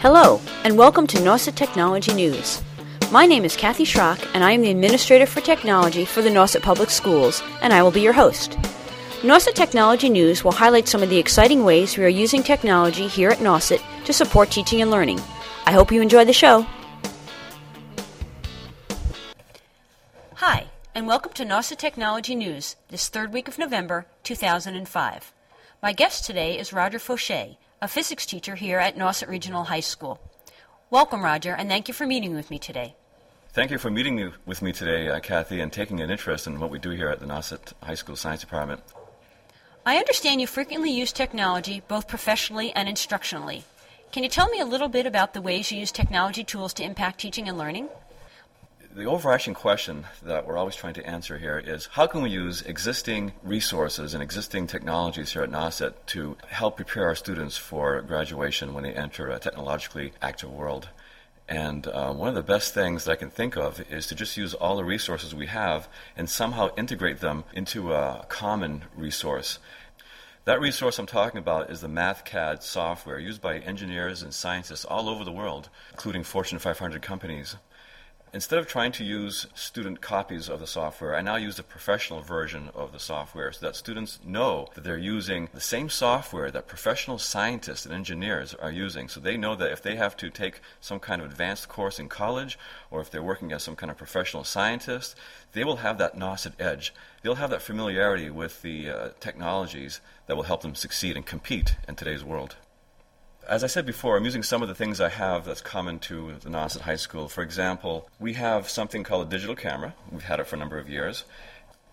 Hello, and welcome to Nauset Technology News. My name is Kathy Schrock, and I am the Administrator for Technology for the Nauset Public Schools, and I will be your host. Nauset Technology News will highlight some of the exciting ways we are using technology here at Nauset to support teaching and learning. I hope you enjoy the show. Hi, and welcome to Nauset Technology News this third week of November 2005. My guest today is Roger Fauché, a physics teacher here at Nauset Regional High School. Welcome, Roger, and thank you for meeting with me today. Thank you for meeting me, with me today, uh, Kathy, and taking an interest in what we do here at the Nauset High School Science Department. I understand you frequently use technology both professionally and instructionally. Can you tell me a little bit about the ways you use technology tools to impact teaching and learning? The overarching question that we're always trying to answer here is how can we use existing resources and existing technologies here at Nauset to help prepare our students for graduation when they enter a technologically active world? And uh, one of the best things that I can think of is to just use all the resources we have and somehow integrate them into a common resource. That resource I'm talking about is the MathCAD software used by engineers and scientists all over the world, including Fortune 500 companies. Instead of trying to use student copies of the software, I now use the professional version of the software so that students know that they're using the same software that professional scientists and engineers are using. So they know that if they have to take some kind of advanced course in college or if they're working as some kind of professional scientist, they will have that Nauset edge. They'll have that familiarity with the uh, technologies that will help them succeed and compete in today's world as I said before, I'm using some of the things I have that's common to the Nauset High School. For example, we have something called a digital camera. We've had it for a number of years.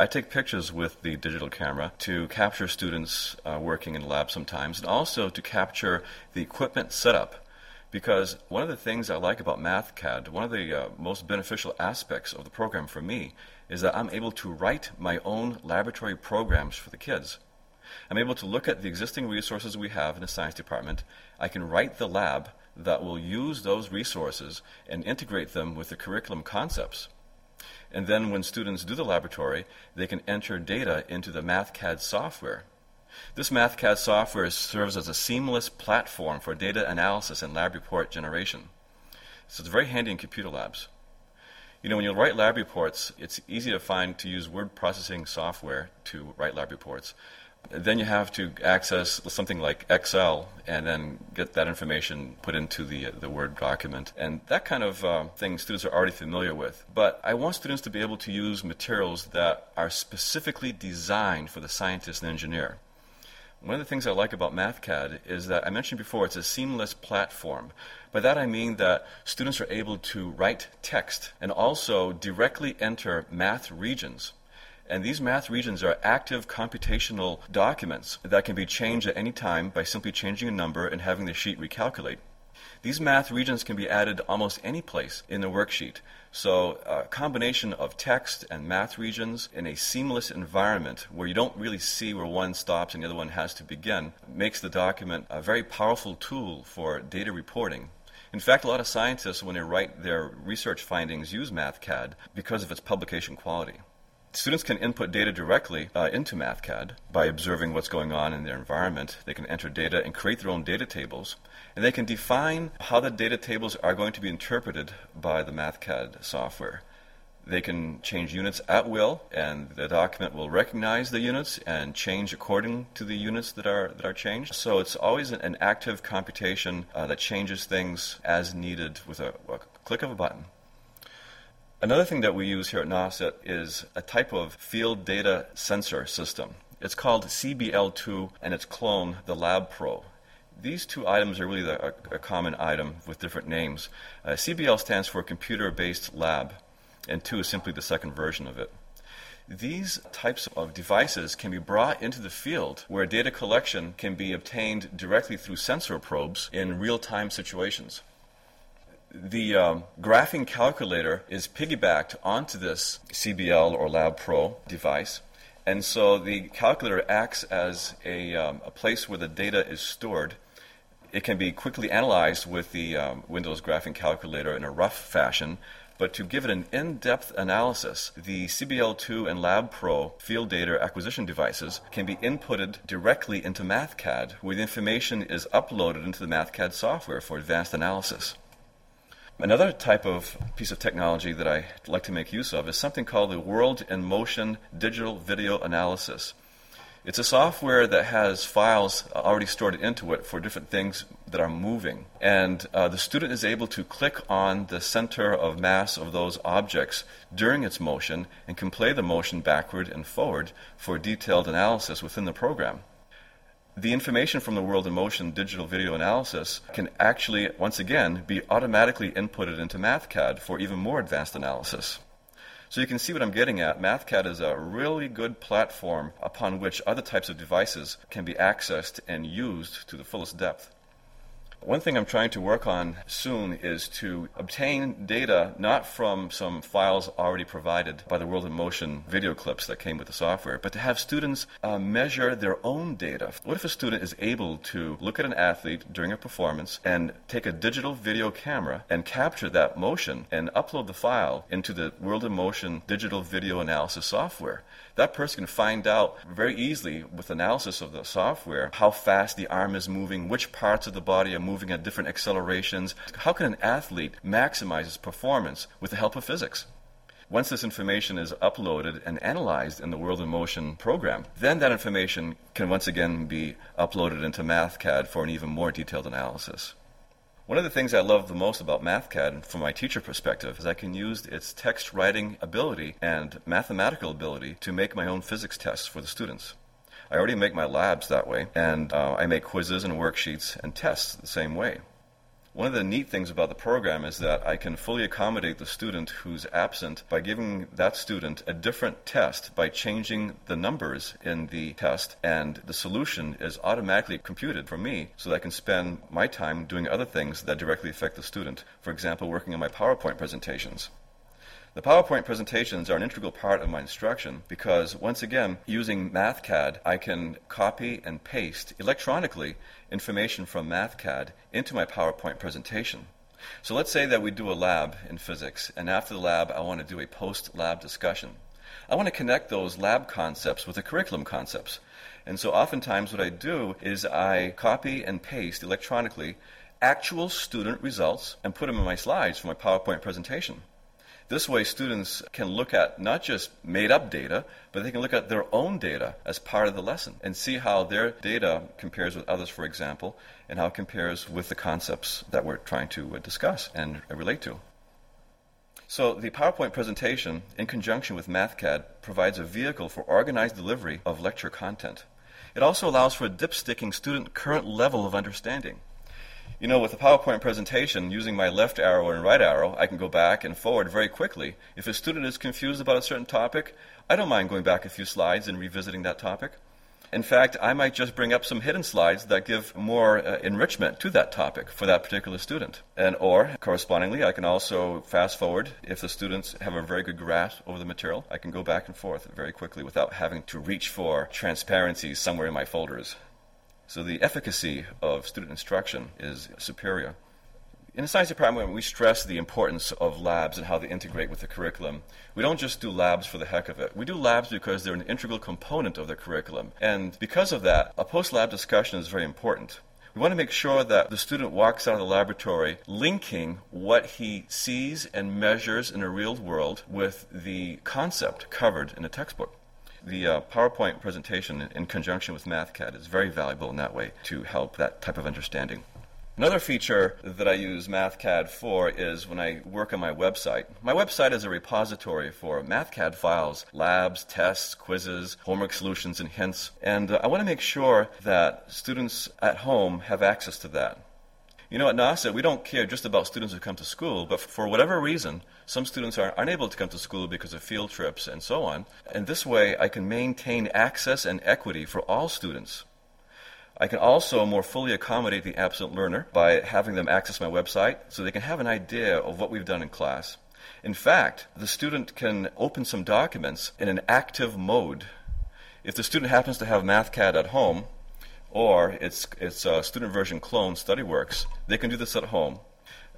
I take pictures with the digital camera to capture students uh, working in the lab sometimes, and also to capture the equipment setup. Because one of the things I like about MathCAD, one of the uh, most beneficial aspects of the program for me, is that I'm able to write my own laboratory programs for the kids. I'm able to look at the existing resources we have in the science department. I can write the lab that will use those resources and integrate them with the curriculum concepts. And then when students do the laboratory, they can enter data into the MathCAD software. This MathCAD software serves as a seamless platform for data analysis and lab report generation. So it's very handy in computer labs. You know, when you write lab reports, it's easy to find to use word processing software to write lab reports. Then you have to access something like Excel and then get that information put into the, the Word document. And that kind of uh, thing students are already familiar with. But I want students to be able to use materials that are specifically designed for the scientist and engineer. One of the things I like about MathCAD is that I mentioned before it's a seamless platform. By that I mean that students are able to write text and also directly enter math regions and these math regions are active computational documents that can be changed at any time by simply changing a number and having the sheet recalculate. These math regions can be added almost any place in the worksheet. So, a combination of text and math regions in a seamless environment where you don't really see where one stops and the other one has to begin makes the document a very powerful tool for data reporting. In fact, a lot of scientists, when they write their research findings, use MathCAD because of its publication quality. Students can input data directly uh, into MathCAD by observing what's going on in their environment. They can enter data and create their own data tables. And they can define how the data tables are going to be interpreted by the MathCAD software. They can change units at will, and the document will recognize the units and change according to the units that are, that are changed. So it's always an active computation uh, that changes things as needed with a, a click of a button. Another thing that we use here at Nauset is a type of field data sensor system. It's called CBL2 and its clone, the Lab Pro. These two items are really the, a, a, common item with different names. Uh, CBL stands for Computer Based Lab, and 2 is simply the second version of it. These types of devices can be brought into the field where data collection can be obtained directly through sensor probes in real time situations the um, graphing calculator is piggybacked onto this CBL or Lab Pro device. And so the calculator acts as a, um, a place where the data is stored. it can be quickly analyzed with the um, Windows Graphing Calculator in a rough fashion, but to give it an in depth analysis, the CBL2 and LabPro field data acquisition devices can be inputted directly into MathCAD, where the information is uploaded into the MathCAD software for advanced analysis. Another type of piece of technology that I like to make use of is something called the World in Motion Digital Video Analysis. It's a software that has files already stored into it for different things that are moving. And uh, the student is able to click on the center of mass of those objects during its motion and can play the motion backward and forward for detailed analysis within the program. The information from the World in Motion digital video analysis can actually, once again, be automatically inputted into MathCAD for even more advanced analysis. So you can see what I'm getting at. MathCAD is a really good platform upon which other types of devices can be accessed and used to the fullest depth. One thing I'm trying to work on soon is to obtain data not from some files already provided by the World in Motion video clips that came with the software, but to have students uh, measure their own data. What if a student is able to look at an athlete during a performance and take a digital video camera and capture that motion and upload the file into the World in Motion digital video analysis software? that person can find out very easily with analysis of the software how fast the arm is moving, which parts of the body are moving at different accelerations. How can an athlete maximize his performance with the help of physics? Once this information is uploaded and analyzed in the World in Motion program, then that information can once again be uploaded into MathCAD for an even more detailed analysis. One of the things I love the most about MathCAD from my teacher perspective is I can use its text writing ability and mathematical ability to make my own physics tests for the students. I already make my labs that way, and uh, I make quizzes and worksheets and tests the same way. One of the neat things about the program is that I can fully accommodate the student who's absent by giving that student a different test by changing the numbers in the test, and the solution is automatically computed for me so that I can spend my time doing other things that directly affect the student. For example, working on my PowerPoint presentations. The PowerPoint presentations are an integral part of my instruction because, once again, using MathCAD, I can copy and paste electronically information from MathCAD into my PowerPoint presentation. So let's say that we do a lab in physics, and after the lab, I want to do a post lab discussion. I want to connect those lab concepts with the curriculum concepts. And so oftentimes, what I do is I copy and paste electronically actual student results and put them in my slides for my PowerPoint presentation. This way, students can look at not just made up data, but they can look at their own data as part of the lesson and see how their data compares with others, for example, and how it compares with the concepts that we're trying to uh, discuss and relate to. So, the PowerPoint presentation, in conjunction with MathCAD, provides a vehicle for organized delivery of lecture content. It also allows for a dipsticking student current level of understanding. You know, with a PowerPoint presentation, using my left arrow and right arrow, I can go back and forward very quickly. If a student is confused about a certain topic, I don't mind going back a few slides and revisiting that topic. In fact, I might just bring up some hidden slides that give more uh, enrichment to that topic for that particular student. And or correspondingly, I can also fast forward if the students have a very good grasp over the material. I can go back and forth very quickly without having to reach for transparencies somewhere in my folders. So the efficacy of student instruction is superior. In the science department, we stress the importance of labs and how they integrate with the curriculum. We don't just do labs for the heck of it. We do labs because they're an integral component of the curriculum. And because of that, a post lab discussion is very important. We want to make sure that the student walks out of the laboratory linking what he sees and measures in a real world with the concept covered in a textbook the uh, PowerPoint presentation in conjunction with MathCAD is very valuable in that way to help that type of understanding. Another feature that I use MathCAD for is when I work on my website. My website is a repository for MathCAD files, labs, tests, quizzes, homework solutions, and hints. And uh, I want to make sure that students at home have access to that. You know, at Nauset, we don't care just about students who come to school, but for whatever reason, some students are unable to come to school because of field trips and so on. And this way, I can maintain access and equity for all students. I can also more fully accommodate the absent learner by having them access my website so they can have an idea of what we've done in class. In fact, the student can open some documents in an active mode. If the student happens to have MathCAD at home, or its, its uh, student version clone, StudyWorks, they can do this at home.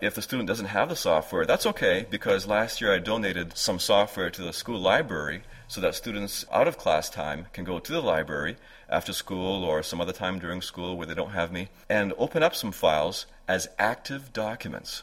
If the student doesn't have the software, that's okay because last year I donated some software to the school library so that students out of class time can go to the library after school or some other time during school where they don't have me and open up some files as active documents.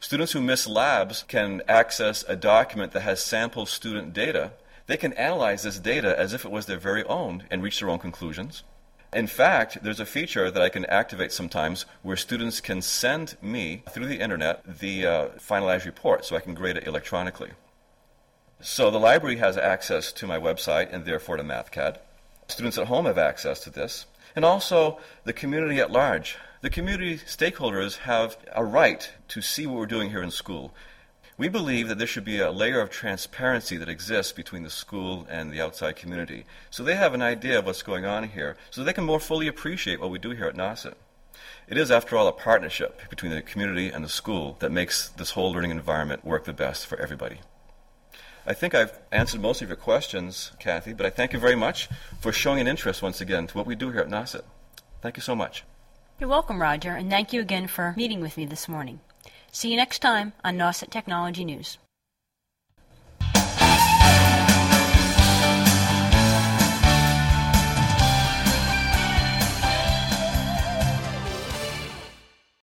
Students who miss labs can access a document that has sample student data. They can analyze this data as if it was their very own and reach their own conclusions. In fact, there's a feature that I can activate sometimes where students can send me through the internet the uh, finalized report so I can grade it electronically. So the library has access to my website and therefore to MathCAD. Students at home have access to this. And also the community at large. The community stakeholders have a right to see what we're doing here in school. We believe that there should be a layer of transparency that exists between the school and the outside community. So they have an idea of what's going on here, so they can more fully appreciate what we do here at Nauset. It is, after all, a partnership between the community and the school that makes this whole learning environment work the best for everybody. I think I've answered most of your questions, Kathy, but I thank you very much for showing an interest once again to what we do here at Nauset. Thank you so much. You're welcome, Roger, and thank you again for meeting with me this morning. See you next time on Nauset Technology News.